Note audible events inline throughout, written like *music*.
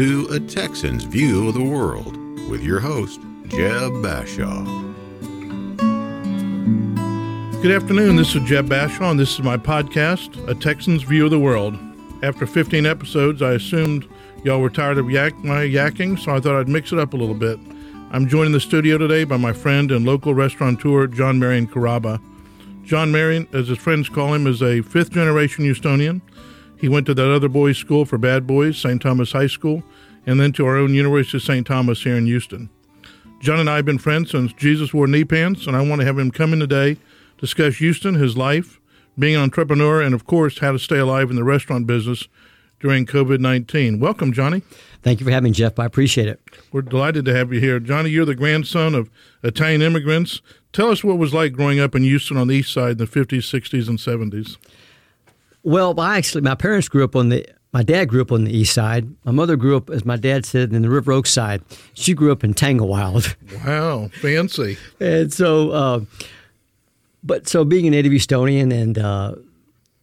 to A Texan's View of the World with your host, Jeb Bashaw. Good afternoon. This is Jeb Bashaw, and this is my podcast, A Texan's View of the World. After 15 episodes, I assumed y'all were tired of yak- my yakking, so I thought I'd mix it up a little bit. I'm joined in the studio today by my friend and local restaurateur, John Marion Carrabba. John Marion, as his friends call him, is a fifth generation Houstonian. He went to that other boys' school for bad boys, St. Thomas High School, and then to our own University of St. Thomas here in Houston. John and I have been friends since Jesus wore knee pants, and I want to have him come in today, discuss Houston, his life, being an entrepreneur, and of course, how to stay alive in the restaurant business during COVID 19. Welcome, Johnny. Thank you for having me, Jeff. I appreciate it. We're delighted to have you here. Johnny, you're the grandson of Italian immigrants. Tell us what it was like growing up in Houston on the east side in the 50s, 60s, and 70s. Well, I actually, my parents grew up on the, my dad grew up on the east side. My mother grew up, as my dad said, in the River Oaks side. She grew up in Tanglewild. *laughs* Wow, fancy. and so, uh, but so being a native Houstonian and uh,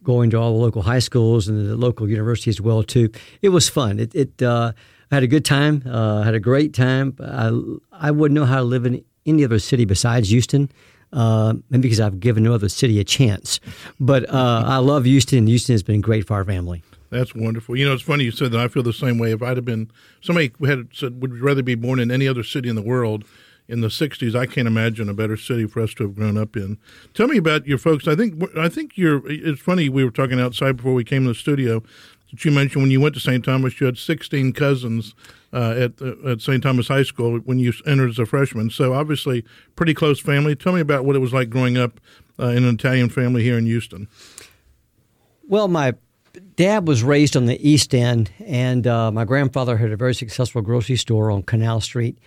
going to all the local high schools and the local university as well too, it was fun. It, it uh, I had a good time. Uh, had a great time. I I wouldn't know how to live in any other city besides Houston. Uh, maybe because I've given no other city a chance. But uh, I love Houston, and Houston has been great for our family. That's wonderful. You know, it's funny you said that. I feel the same way. If I'd have been somebody had said would rather be born in any other city in the world in the '60s, I can't imagine a better city for us to have grown up in. Tell me about your folks. I think I think you're. It's funny. We were talking outside before we came to the studio. That you mentioned when you went to St. Thomas, you had 16 cousins uh, at uh, at St. Thomas High School when you entered as a freshman. So obviously, pretty close family. Tell me about what it was like growing up uh, in an Italian family here in Houston. Well, my dad was raised on the East End, and uh, my grandfather had a very successful grocery store on Canal Street.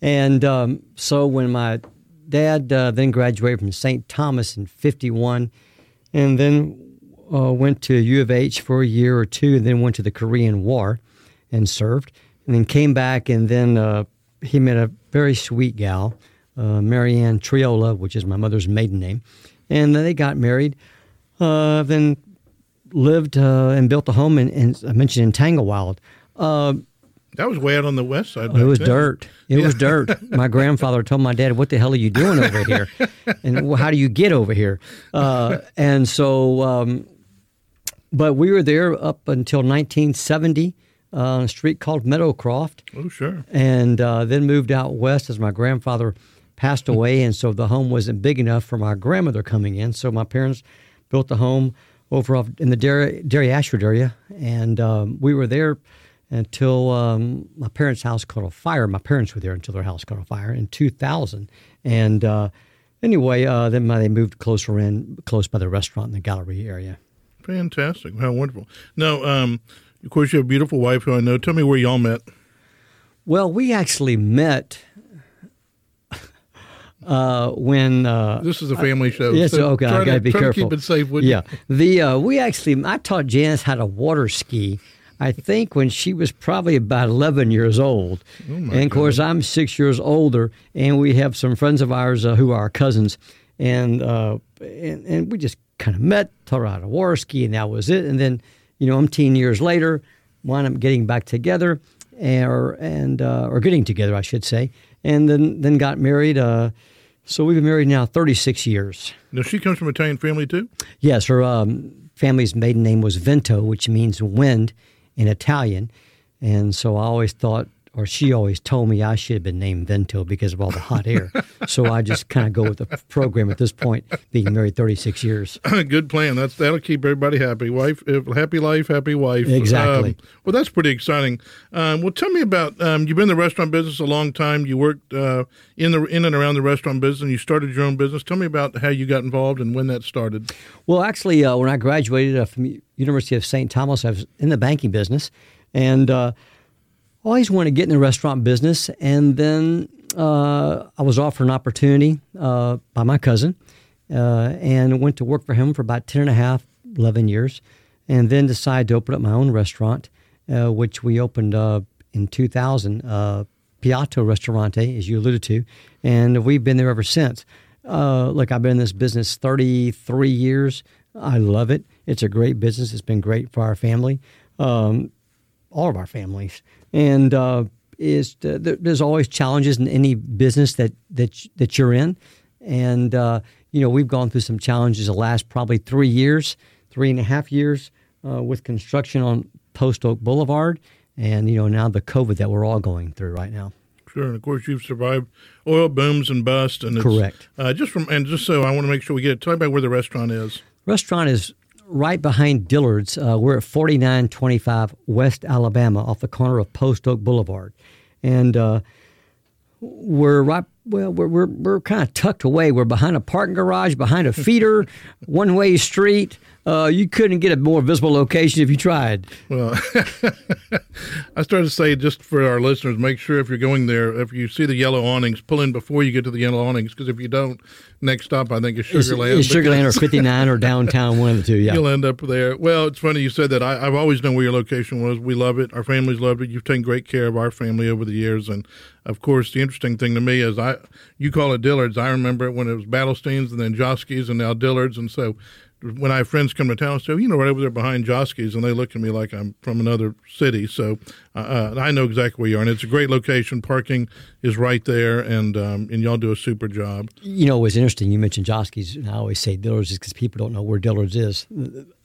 And um, so when my dad uh, then graduated from St. Thomas in 51, and then uh, went to U of H for a year or two, and then went to the Korean War and served, and then came back, and then uh, he met a very sweet gal, uh, Marianne Triola, which is my mother's maiden name, and then they got married. Uh, then lived uh, and built a home in, in I mentioned in Tanglewild. Uh, that was way out on the west side. It was then. dirt. It yeah. was dirt. *laughs* My grandfather told my dad, "What the hell are you doing over here? And how do you get over here?" Uh, and so, um, but we were there up until 1970 uh, on a street called Meadowcroft. Oh, sure. And uh, then moved out west as my grandfather passed away, and so the home wasn't big enough for my grandmother coming in. So my parents built the home over off in the Dairy, Dairy Ashford area, and um, we were there until um, my parents' house caught a fire. My parents were there until their house caught a fire in 2000. And uh, anyway, uh, then they moved closer in, close by the restaurant in the gallery area. Fantastic! How wonderful. Now, um, of course, you have a beautiful wife who I know. Tell me where y'all met. Well, we actually met uh, when uh, this is a family show. Yes, so okay, I got to be careful. keep it safe. yeah, the uh, we actually I taught Janice how to water ski. I think when she was probably about 11 years old. Oh and of course, I'm six years older, and we have some friends of ours uh, who are cousins, and, uh, and and we just kind of met, taught her how to water ski, and that was it. And then, you know, umpteen years later, wound up getting back together, or and uh, or getting together, I should say, and then then got married. Uh, so we've been married now 36 years. Now she comes from Italian family too. Yes, her um, family's maiden name was Vento, which means wind in Italian, and so I always thought or she always told me I should have been named Vento because of all the hot air. *laughs* so I just kind of go with the program at this point, being married 36 years. *clears throat* Good plan. That's that'll keep everybody happy. Wife, happy life, happy wife. Exactly. Um, well, that's pretty exciting. Um, well, tell me about um, you've been in the restaurant business a long time. You worked uh, in the in and around the restaurant business. and You started your own business. Tell me about how you got involved and when that started. Well, actually, uh, when I graduated uh, from University of St. Thomas, I was in the banking business, and uh, always wanted to get in the restaurant business. And then uh, I was offered an opportunity uh, by my cousin uh, and went to work for him for about 10 and a half, 11 years. And then decided to open up my own restaurant, uh, which we opened uh, in 2000, uh, Piatto Restaurante, as you alluded to. And we've been there ever since. look, I've been in this business 33 years. I love it. It's a great business. It's been great for our family. Um, all of our families, and uh, is uh, there's always challenges in any business that that that you're in, and uh, you know we've gone through some challenges the last probably three years, three and a half years uh, with construction on Post Oak Boulevard, and you know now the COVID that we're all going through right now. Sure, and of course you've survived oil booms and busts, and it's, Correct. Uh, just from and just so I want to make sure we get it. Tell me about where the restaurant is. Restaurant is right behind Dillard's. Uh, we're at 4925 West Alabama off the corner of Post Oak Boulevard. And uh, we're right, well, we're, we're, we're kind of tucked away. We're behind a parking garage, behind a feeder, *laughs* one way street. Uh, you couldn't get a more visible location if you tried. Well, *laughs* I started to say just for our listeners, make sure if you're going there, if you see the yellow awnings, pull in before you get to the yellow awnings, because if you don't, next stop I think is Sugarland. It's Sugarland or 59 or *laughs* downtown, one of the two. Yeah, you'll end up there. Well, it's funny you said that. I, have always known where your location was. We love it. Our families loved it. You've taken great care of our family over the years, and of course, the interesting thing to me is I you call it Dillard's. I remember it when it was Battelsteins and then Joske's and now Dillard's, and so when I have friends come to town, I say, you know, right over there behind Joske's, and they look at me like I'm from another city. So uh, uh, I know exactly where you are, and it's a great location. Parking is right there, and um, and y'all do a super job. You know, it was interesting. You mentioned Joske's, and I always say Dillard's because people don't know where Dillard's is.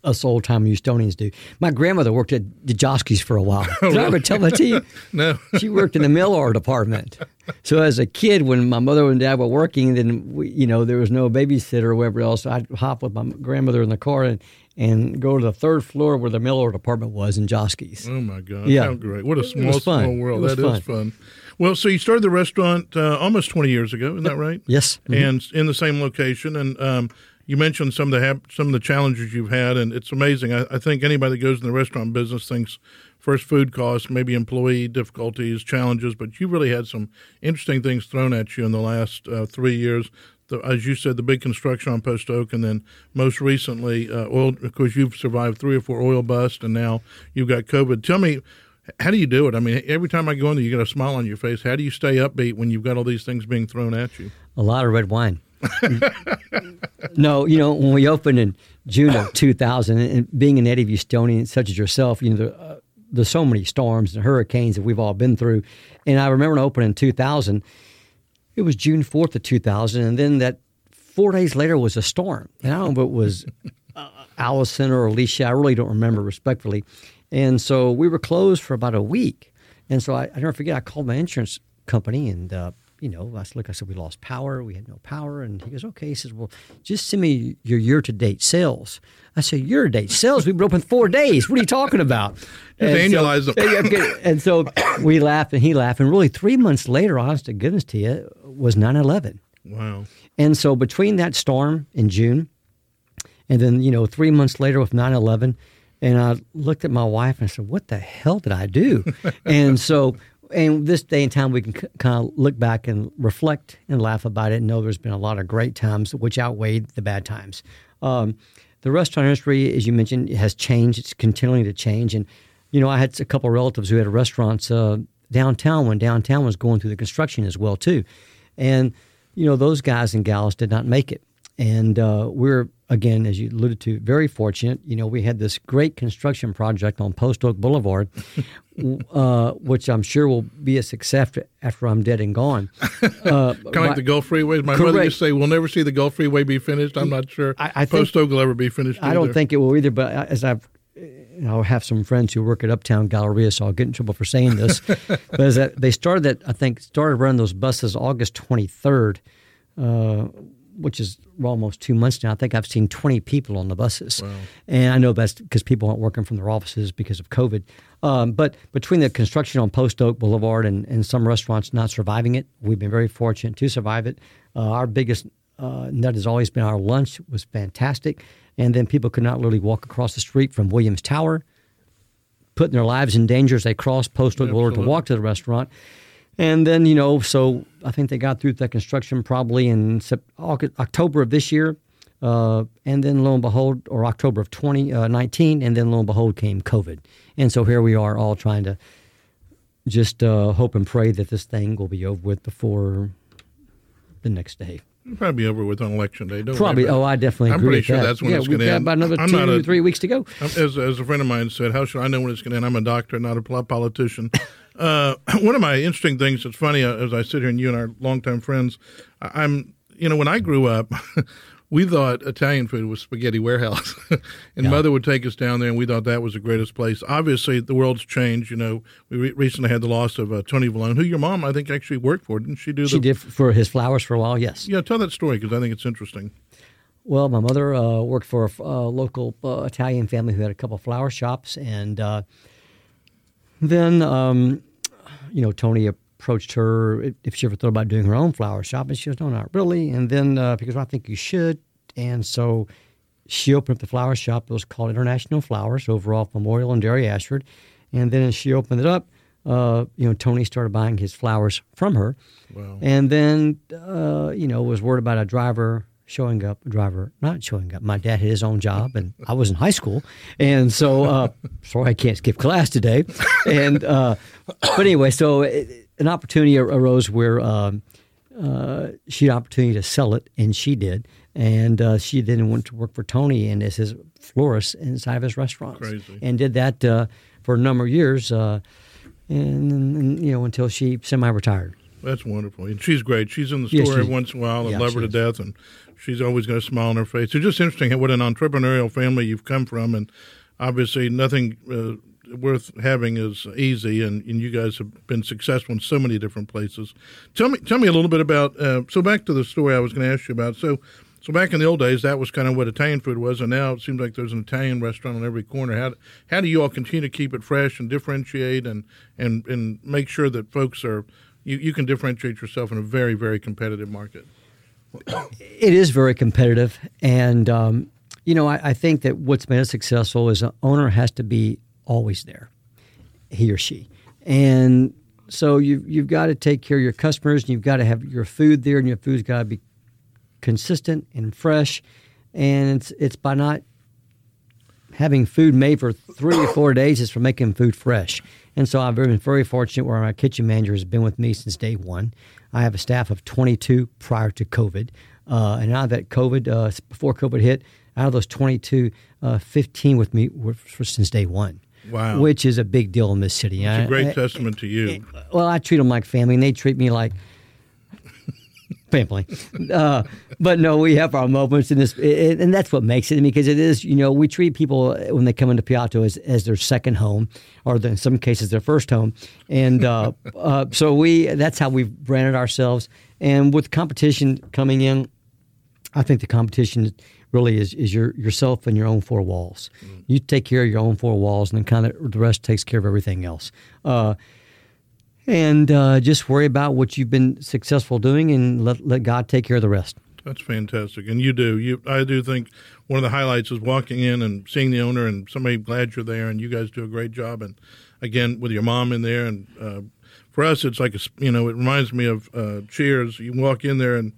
Us old time Houstonians do. My grandmother worked at the Joske's for a while. *laughs* Did really? I ever tell that to you? *laughs* no. she worked in the mail order department. So as a kid, when my mother and dad were working, then we, you know there was no babysitter or whatever else. I'd hop with my grandmother in the car and and go to the third floor where the mail order department was in Joske's. Oh my God! Yeah, How great! What a small, small world. That fun. is fun. Well, so you started the restaurant uh, almost twenty years ago, isn't that right? Yes, mm-hmm. and in the same location. And um, you mentioned some of the ha- some of the challenges you've had, and it's amazing. I, I think anybody that goes in the restaurant business thinks first food costs, maybe employee difficulties, challenges, but you really had some interesting things thrown at you in the last uh, three years the, as you said, the big construction on Post Oak, and then most recently, uh, oil. Of course, you've survived three or four oil busts, and now you've got COVID. Tell me, how do you do it? I mean, every time I go in there, you get a smile on your face. How do you stay upbeat when you've got all these things being thrown at you? A lot of red wine. *laughs* no, you know, when we opened in June of 2000, and being an native Houstonian such as yourself, you know, there, uh, there's so many storms and hurricanes that we've all been through. And I remember opening in 2000 it was June 4th of 2000. And then that four days later was a storm. And I don't know if it was uh, *laughs* Allison or Alicia. I really don't remember respectfully. And so we were closed for about a week. And so I, I never forget, I called my insurance company and, uh, you know, I said, look, I said, we lost power. We had no power. And he goes, okay. He says, well, just send me your year to date sales. I said, year to date sales? We've been open four days. What are you talking about? *laughs* and so, them. *laughs* and so we laughed and he laughed. And really, three months later, honest to goodness to you, was 9 11. Wow. And so between that storm in June and then, you know, three months later with 9 11, and I looked at my wife and I said, What the hell did I do? *laughs* and so, and this day and time, we can c- kind of look back and reflect and laugh about it and know there's been a lot of great times which outweighed the bad times. Um, the restaurant industry, as you mentioned, has changed. It's continuing to change. And, you know, I had a couple relatives who had restaurants uh, downtown when downtown was going through the construction as well, too. And, you know, those guys and gals did not make it. And uh, we're, again, as you alluded to, very fortunate. You know, we had this great construction project on Post Oak Boulevard, *laughs* uh, which I'm sure will be a success after I'm dead and gone. *laughs* Uh, kind of like the Gulf Freeway. My correct. mother used to say, we'll never see the Gulf Freeway be finished. I'm not sure I, I Post Oak will ever be finished. I don't think it will either, but as I've I have some friends who work at Uptown Galleria, so I'll get in trouble for saying this. *laughs* but as they started that, I think, started running those buses August 23rd, uh, which is almost two months now. I think I've seen 20 people on the buses. Wow. And I know that's because people aren't working from their offices because of COVID. Um, but between the construction on Post Oak Boulevard and, and some restaurants not surviving it, we've been very fortunate to survive it. Uh, our biggest uh, nut has always been our lunch was fantastic and then people could not literally walk across the street from Williams Tower, putting their lives in danger as they crossed Post Oak Boulevard to walk to the restaurant. And then, you know, so I think they got through that construction probably in October of this year. Uh, and then lo and behold, or October of 2019, uh, and then lo and behold came COVID. And so here we are all trying to just uh, hope and pray that this thing will be over with before the next day. It'll probably be over with on election day. Don't Probably. Oh. I definitely I'm agree pretty with sure that. that's when yeah, it's going to got end. about another I'm two, a- three weeks to go. I'm- As, as a friend of mine said, how should I know when it's going to end? I'm a doctor, not a politician. *laughs* Uh, *clears throat* one of my interesting things that's funny uh, as I sit here and you and our longtime friends, I- I'm, you know, when I grew up, *laughs* we thought Italian food was spaghetti warehouse. *laughs* and Yeah. mother would take us down there and we thought that was the greatest place. Obviously, the world's changed. You know, we re- recently had the loss of uh, Tony Vallone, who your mom, I think, actually worked for. Didn't she do She the. did for his flowers for a while. Yes. Yeah, tell that story because I think it's interesting. Well, my mother uh, worked for a local uh, Italian family who had a couple flower shops, and uh, then um, you know Tony approached her if- she ever thought about doing her own flower shop, and she goes, "No, not really." And then uh, because I think you should, and so she opened up the flower shop. It was called International Flowers over off Memorial and Dairy Ashford, and then as she opened it up. Uh, you know, Tony started buying his flowers from her, Wow. and then uh, you know was worried about a driver showing up, driver not showing up. My dad had his own job, and I was in high school, and so uh, *laughs* sorry I can't skip class today. And uh, but anyway, so it, an opportunity arose where um, uh, she had an opportunity to sell it, and she did. And uh, she then went to work for Tony and as his florist inside of his restaurants, Crazy. and did that uh, for a number of years. Uh, and, and you know until she semi-retired. That's wonderful. And she's great. She's in the Yes, store every once in a while. I yeah, love her to death, and she's always got a smile on her face. It's just interesting what an entrepreneurial family you've come from, and obviously nothing uh, worth having is easy. And, and you guys have been successful in so many different places. Tell me, tell me a little bit about. Uh, so back to the story I was going to ask you about. So. So back in the old days, that was kind of what Italian food was, and now it seems like there's an Italian restaurant on every corner. How how do you all continue to keep it fresh and differentiate and and and make sure that folks are you, you can differentiate yourself in a very very competitive market? It is very competitive, and um, you know I, I think that what's made us successful is an owner has to be always there, he or she, and so you you've got to take care of your customers, and you've got to have your food there, and your food's got to be consistent and fresh, and it's it's by not having food made for three or four days is for making food fresh. And so I've been very fortunate where my kitchen manager has been with me since day one. I have a staff of 22 prior to COVID. Uh, and now that COVID, uh, before COVID hit, out of those 22, uh, 15 with me were for, since day one. Wow. Which is a big deal in this city. It's a I- great I- testament to you. well, I treat them like family, and they treat me like family. Uh, but no, we have our moments in this, and that's what makes it. Because it is, you know, we treat people when they come into Piatto as, as their second home, or in some cases their first home, and uh, uh, so we that's how we've branded ourselves. And with competition coming in, I think the competition really is, is your yourself and your own four walls. You take care of your own four walls, and then kind of the rest takes care of everything else. Uh, and uh, just worry about what you've been successful doing, and let let God take care of the rest. That's fantastic, and you do. You, I do think one of the highlights is walking in and seeing the owner and somebody glad you're there, and you guys do a great job. And again, with your mom in there, and uh, for us, it's like a you know, it reminds me of uh, Cheers. You walk in there and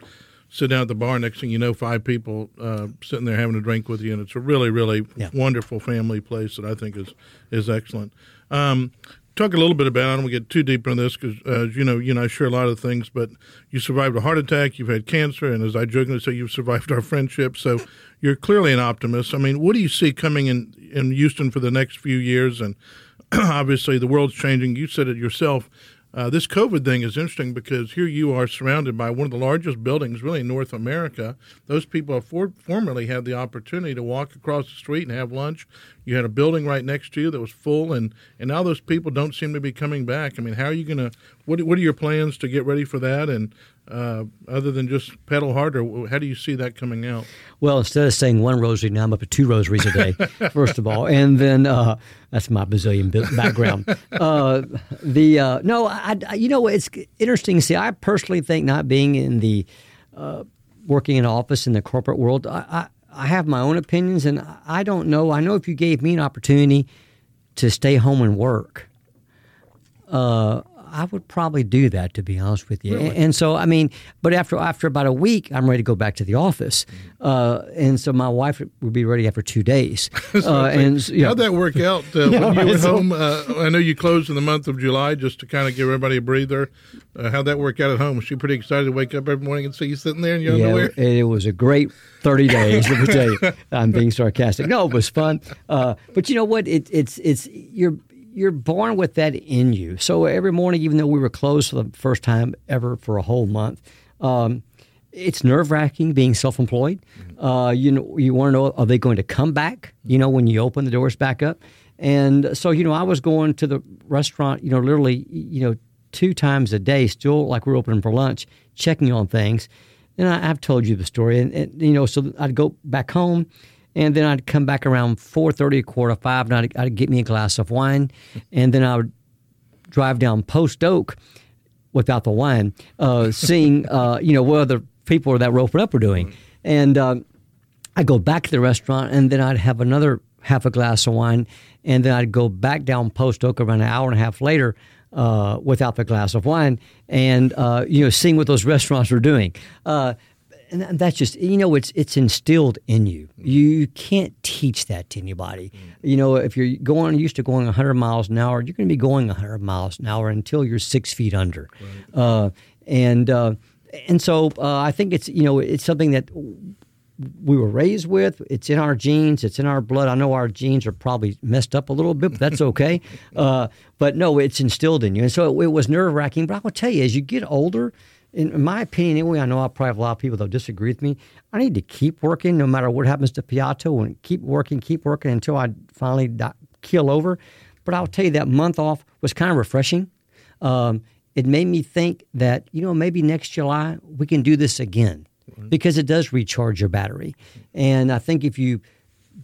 sit down at the bar. Next thing you know, five people uh, sitting there having a drink with you, and it's a really, really Yeah. wonderful family place that I think is is excellent. Um, talk a little bit about. I don't want to get too deep into this because, uh, you know, you and I share a lot of things. But you survived a heart attack. You've had cancer, and as I jokingly say, you've survived our friendship. So *laughs* you're clearly an optimist. I mean, what do you see coming in in Houston for the next few years? And *clears throat* obviously, the world's changing. You said it yourself. Uh, this COVID thing is interesting because here you are surrounded by one of the largest buildings, really, in North America. Those people have for- formerly had the opportunity to walk across the street and have lunch. You had a building right next to you that was full, and, and now those people don't seem to be coming back. I mean, how are you going to? What What are your plans to get ready for that? And uh, other than just pedal harder, how do you see that coming out? Well, instead of saying one rosary, now I'm up to two rosaries a day. *laughs* first of all, and then uh, that's my Brazilian background. *laughs* uh, the uh, no, I, I- you know it's interesting. See, I personally think not being in the uh, working in office in the corporate world, I, I I have my own opinions, and I don't know. I know if you gave me an opportunity to stay home and work, uh, I would probably do that to be honest with you. Really? And, and, so, I mean, but after after about a week, I'm ready to go back to the office, uh, and so my wife would be ready after two days. *laughs* Uh, and how'd that work out uh, *laughs* when you went home? Uh, I know you closed in the month of July just to kind of give everybody a breather. Uh, how'd that work out at home? Was she pretty excited to wake up every morning and see you sitting there in your yeah, underwear? It was a great 30 days. let me tell you, *laughs* I'm being sarcastic. No, it was fun. Uh, but you know what? It, it's it's you're you're born with that in you. So every morning, even though we were closed for the first time ever for a whole month, um, it's nerve wracking being self employed. Uh, you know, you want to know are they going to come back? You know, when you open the doors back up, and so you know, I was going to the restaurant. You know, literally, you know, two times a day, still like we're opening for lunch, checking on things. And I, have told you the story, and, and you know, so I'd go back home and then I'd come back around four thirty, quarter five, and I'd, I'd, get me a glass of wine, and then I would drive down Post Oak without the wine, uh, seeing *laughs* uh, you know what other people that open up were doing, and uh, I'd go back to the restaurant, and then I'd have another half a glass of wine, and then I'd go back down Post Oak around an hour and a half later. Uh, without the glass of wine, and uh, you know, seeing what those *laughs* restaurants were doing. Uh, and that's just you know it's it's instilled in you. You can't teach that to anybody. You know, if you're going used to going 100 miles an hour, you're going to be going 100 miles an hour until you're six feet under. Right. Uh, and uh, and so uh, I think it's you know it's something that we were raised with. It's in our genes. It's in our blood. I know our genes are probably messed up a little bit, but that's okay. *laughs* uh, but no, it's instilled in you, and so it, it was nerve wracking. But I will tell you, as you get older, in my opinion, anyway, I know I probably have a lot of people that disagree with me. I need to keep working no matter what happens to Piatto and keep working, keep working until I finally die, keel over. But I'll tell you that month off was kind of refreshing. Um, it made me think that, you know, maybe next July we can do this again mm-hmm. because it does recharge your battery. And I think if you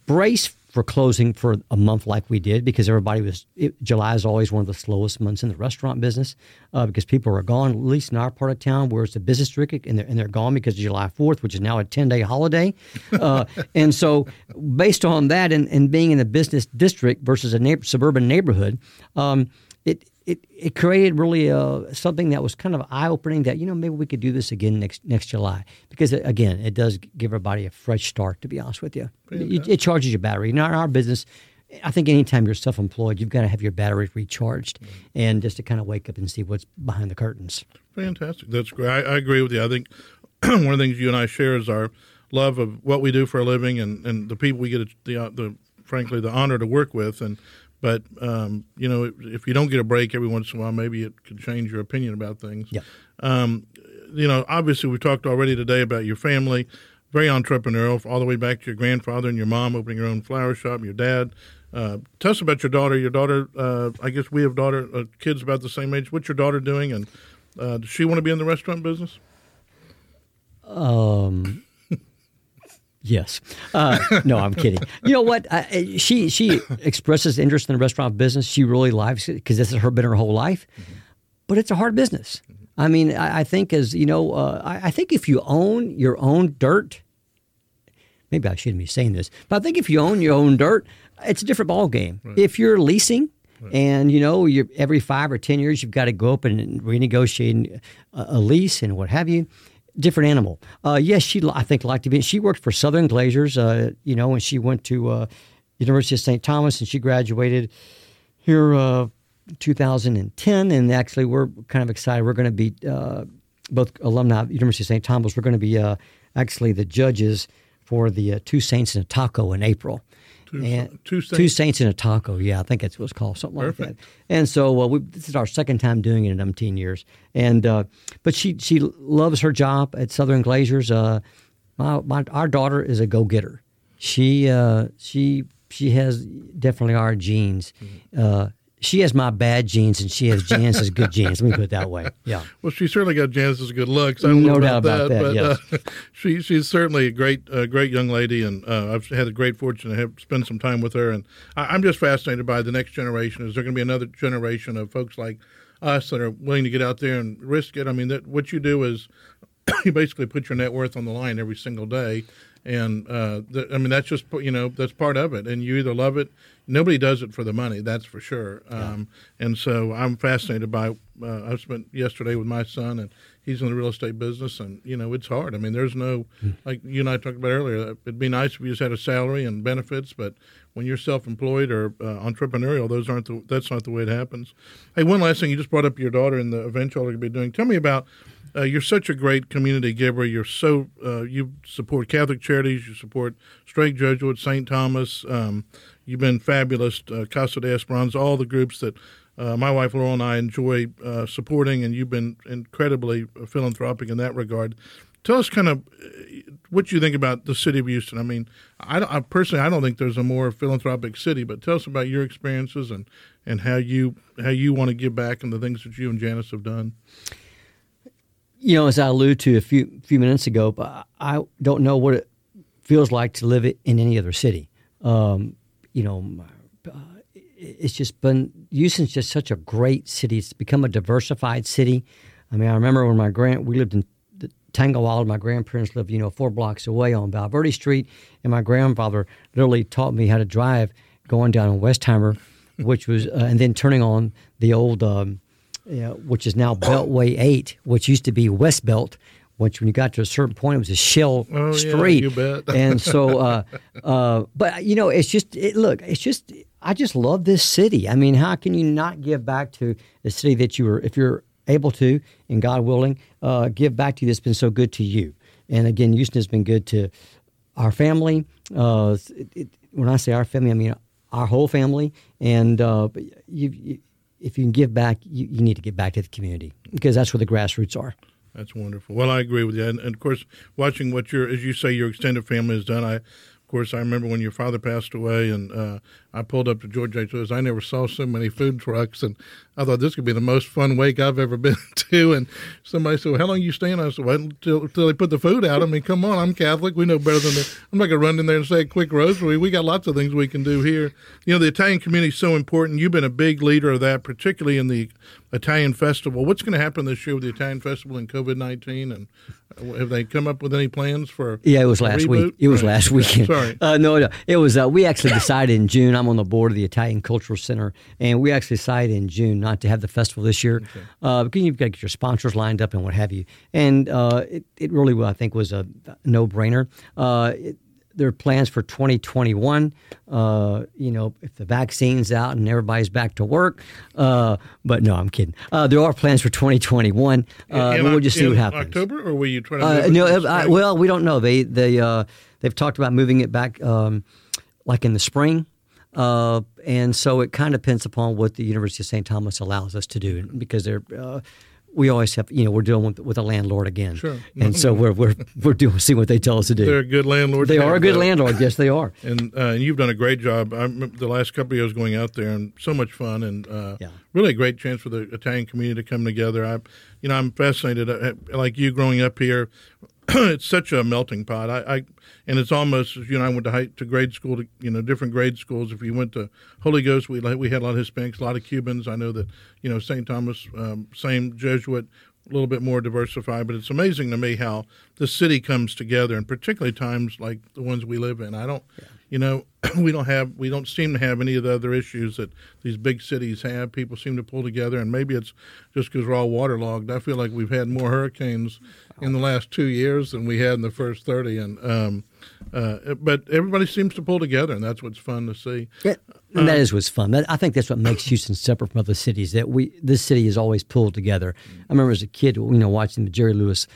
brace for closing for a month like we did because everybody was it, July is always one of the slowest months in the restaurant business uh, because people are gone at least in our part of town where it's a business district and they're, and they're gone because of July 4th which is now a 10 day holiday. Uh, *laughs* and so based on that and, and being in a business district versus a neighbor, suburban neighborhood um, it it, it created really uh, something that was kind of eye opening that you know maybe we could do this again next next July. Because it, again it does give everybody a fresh start to be honest with you. It, it, charges your battery. In our, our, business I think anytime you're self employed you've got to have your battery recharged mm-hmm. and just to kind of wake up and see what's behind the curtains. Fantastic. That's great. I, I agree with you. I think *clears throat* one of the things you and I share is our love of what we do for a living and, and the people we get the, the frankly the honor to work with. And but um, you know, if you don't get a break every once in a while, maybe it could change your opinion about things. Yeah. Um, you know, obviously we talked already today about your family, very entrepreneurial, all the way back to your grandfather and your mom opening your own flower shop, your dad. Uh, tell us about your daughter. Your daughter, uh, I guess we have daughter uh, kids about the same age. What's your daughter doing, and uh, does she want to be in the restaurant business? Um, Yes. Uh, no, I'm kidding. You know what? I, she she expresses interest in the restaurant business. She really likes it because this has her been her whole life. Mm-hmm. But it's a hard business. Mm-hmm. I mean, I, I, think as you know, uh, I, I, think if you own your own dirt, maybe I shouldn't be saying this, but I think if you own your own dirt, it's a different ball game. Right. If you're leasing. Right. And you know, every five or ten years, you've got to go up and renegotiate a, a lease and what have you different animal. Uh, yes, she I think liked to be. She worked for Southern Glazer's. Uh, you know, and she went to uh, University of St. Thomas and she graduated here uh, 2010. And actually, we're kind of excited. We're going to be uh, both alumni of University of St. Thomas. We're going to be uh, actually the judges for the Two Saints and a Taco in April. Two, and two, saints. two saints in a taco. Yeah, I think that's what it's called, something Perfect. like that. And so uh, we, this is our second time doing it in umpteen years. And uh, but she she loves her job at Southern Glazer's. Uh, my, my our daughter is a go getter. She uh, she she has definitely our genes. Mm-hmm. Uh, she has my bad genes and she has Janice's good genes. Let me put it that way. Yeah. Well, she certainly got Janice's good looks. I don't no know doubt about, that, but yes. uh, *laughs* she she's certainly a great uh, great young lady, and uh, I've had a great fortune to have spend some time with her. And I, am just fascinated by the next generation. Is there going to be another generation of folks like us that are willing to get out there and risk it? I mean, that what you do is *coughs* you basically put your net worth on the line every single day. And uh, th- I mean, that's just you know that's part of it. And you either love it. Nobody does it for the money, that's for sure. Um, and so I'm fascinated by. Uh, I spent yesterday with my son, and he's in the real estate business, and you know it's hard. I mean, there's no like you and I talked about earlier. It'd be nice if you just had a salary and benefits, but when you're self-employed or uh, entrepreneurial, those aren't the, that's not the way it happens. Hey, one last thing, you just brought up your daughter and the event you're going to be doing. Tell me about. Uh, you're such a great community giver. You're so uh, you support Catholic charities. You support Strake Jesuit, St. Thomas. Um, you've been fabulous. Uh, Casa de Esperanza, all the groups that uh, my wife Laurel and I enjoy uh, supporting, and you've been incredibly philanthropic in that regard. Tell us kind of uh, what you think about the city of Houston. I mean, I, I, personally I don't think there's a more philanthropic city, but tell us about your experiences and, and how you how you want to give back and the things that you and Janice have done. You know, as I alluded to a few few minutes ago, I don't know what it feels like to live in any other city. Um, you know, uh, it's just been Houston's just such a great city. It's become a diversified city. I mean, I remember when my grand we lived in Tanglewood. My grandparents lived, you know, four blocks away on Valverde Street, and my grandfather literally taught me how to drive going down on Westheimer, *laughs* which was, uh, and then turning on the old, um, you know, which is now Beltway Eight, which used to be West Belt. Which, when you got to a certain point, it was a shell Oh, yeah, street, you bet. and so, *laughs* uh, uh, but you know, it's just it, look, it's just I just love this city. I mean, how can you not give back to the city that you were, if you're able to, and God willing, uh, give back to you that's been so good to you. And again, Houston has been good to our family. Uh, it, it, when I say our family, I mean our whole family. And uh, you, you, if you can give back, you, you need to give back to the community because that's where the grassroots are. That's wonderful. Well, I agree with you, and, and of course, watching what your, as you say, your extended family has done. I, course, I remember when your father passed away, and uh, I pulled up to George H. Lewis. I never saw so many food trucks, and I thought this could be the most fun wake I've ever *laughs* been to. And somebody said, well, "How long you staying?" I said, "Well, until, until they put the food out." I mean, come on, I'm Catholic. We know better than that. I'm not going to run in there and say a quick rosary. We got lots of things we can do here. You know, the Italian community is so important. You've been a big leader of that, particularly in the Italian festival. What's going to happen this year with the Italian festival and COVID nineteen? And uh, have they come up with any plans for? Yeah, it was last week. It was Right. last Okay. weekend. Sorry. Uh, no, no. It was. Uh, we actually decided in June. I'm on the board of the Italian Cultural Center, and we actually decided in June not to have the festival this year uh, because you've got to get your sponsors lined up and what have you. And uh, it, it really, I think, was a no brainer. Uh, it, there are plans for 2021. Uh, you know, if the vaccine's out and everybody's back to work. Uh, but no, I'm kidding. Uh, there are plans for 2021. Uh, we'll just see in what happens. October, or will you try to? Uh, no, I, well, we don't know. They they uh, they've talked about moving it back, um, like in the spring, uh, and so it kind of depends upon what the University of St. Thomas allows us to do, because they're. We always have, you know, we're dealing with, with a landlord again, Sure. and so we're we're we're doing seeing what they tell us to do. they're a good landlord. They are a good though. landlord, yes, they are. and uh, and you've done a great job. I remember the last couple of years going out there, and so much fun, and uh, Yeah. really a great chance for the Italian community to come together. I, you know, I'm fascinated. uh, Like you, growing up here, *clears throat* it's such a melting pot. I, I and it's almost you know I went to high, to grade school to you know different grade schools. If you went to Holy Ghost, we we had a lot of Hispanics, a lot of Cubans. I know that you know St. Thomas, um, same Jesuit. A little bit more diversified, but it's amazing to me how the city comes together, and particularly times like the ones we live in. I don't, you know, *clears throat* we don't have, we don't seem to have any of the other issues that these big cities have. People seem to pull together, and maybe it's just because we're all waterlogged. I feel like we've had more hurricanes in the last two years than we had in the first thirty, and um, uh, but everybody seems to pull together, and that's what's fun to see. Yeah, and that is what's fun. That, I think that's what makes Houston separate from other cities. That we this city is always pulled together. I remember as a kid, you know, watching the Jerry Lewis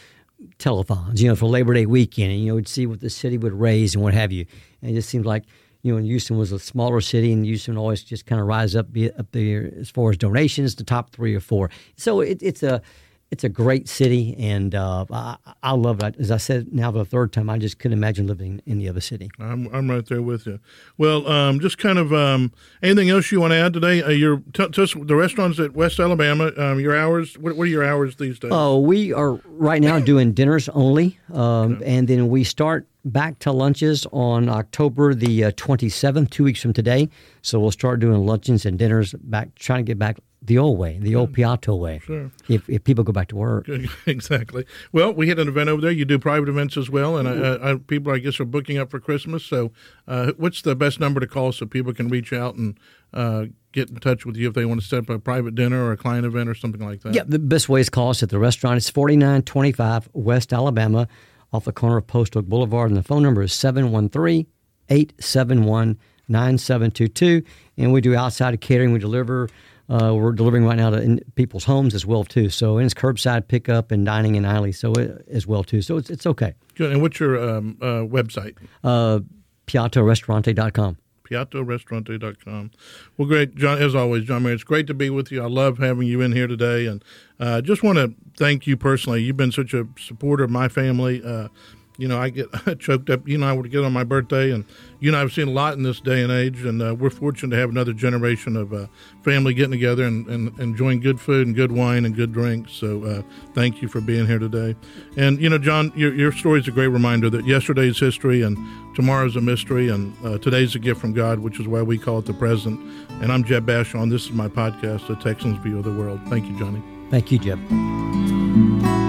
telethons, you know, for Labor Day weekend, and you know, would see what the city would raise and what have you. And it just seemed like you know, Houston was a smaller city, and Houston always just kind of rise up be up there as far as donations, the top three or four. So it, it's a it's a great city, and uh, I, I love it. As I said now for the third time, I just couldn't imagine living in the other city. I'm I'm right there with you. Well, um, just kind of um, anything else you want to add today? Uh, your t- t- the restaurants at West Alabama. Um, your hours. What, what are your hours these days? Oh, we are right now doing dinners only, um, and then we start back to lunches on October the uh, 27th, two weeks from today. So we'll start doing luncheons and dinners back, trying to get back the old way, the old Piatto way. Sure. If, if people go back to work. *laughs* exactly. Well, we had an event over there. You do private events as well, and I, I, people, I guess, are booking up for Christmas. So, uh, what's the best number to call so people can reach out and uh, get in touch with you if they want to set up a private dinner or a client event or something like that? Yeah, the best way is call us at the restaurant. It's 4925 West Alabama off the corner of Post Oak Boulevard, and the phone number is 713 871 9722. And we do outside catering. We deliver. Uh, we're delivering right now to in people's homes as well too. So and it's curbside pickup and dining in Eiley, so it, as well too. So it's it's okay. Good. And what's your um, uh, website? Uh, PiattoRestaurante.com. PiattoRestaurante.com. Well, great, John. As always, John Marion, it's great to be with you. I love having you in here today, and uh, just want to thank you personally. You've been such a supporter of my family. Uh, you know, I get *laughs* choked up. You know, I would get on my birthday, and you know, I've seen a lot in this day and age, and uh, we're fortunate to have another generation of uh, family getting together and, and, enjoying good food and good wine and good drinks. So, uh, thank you for being here today. And you know, John, your your story is a great reminder that yesterday's history and tomorrow's a mystery, and uh, today's a gift from God, which is why we call it the present. And I'm Jeb Bashaw. This is my podcast, The Texans View of the World. Thank you, Johnny. Thank you, Jeb.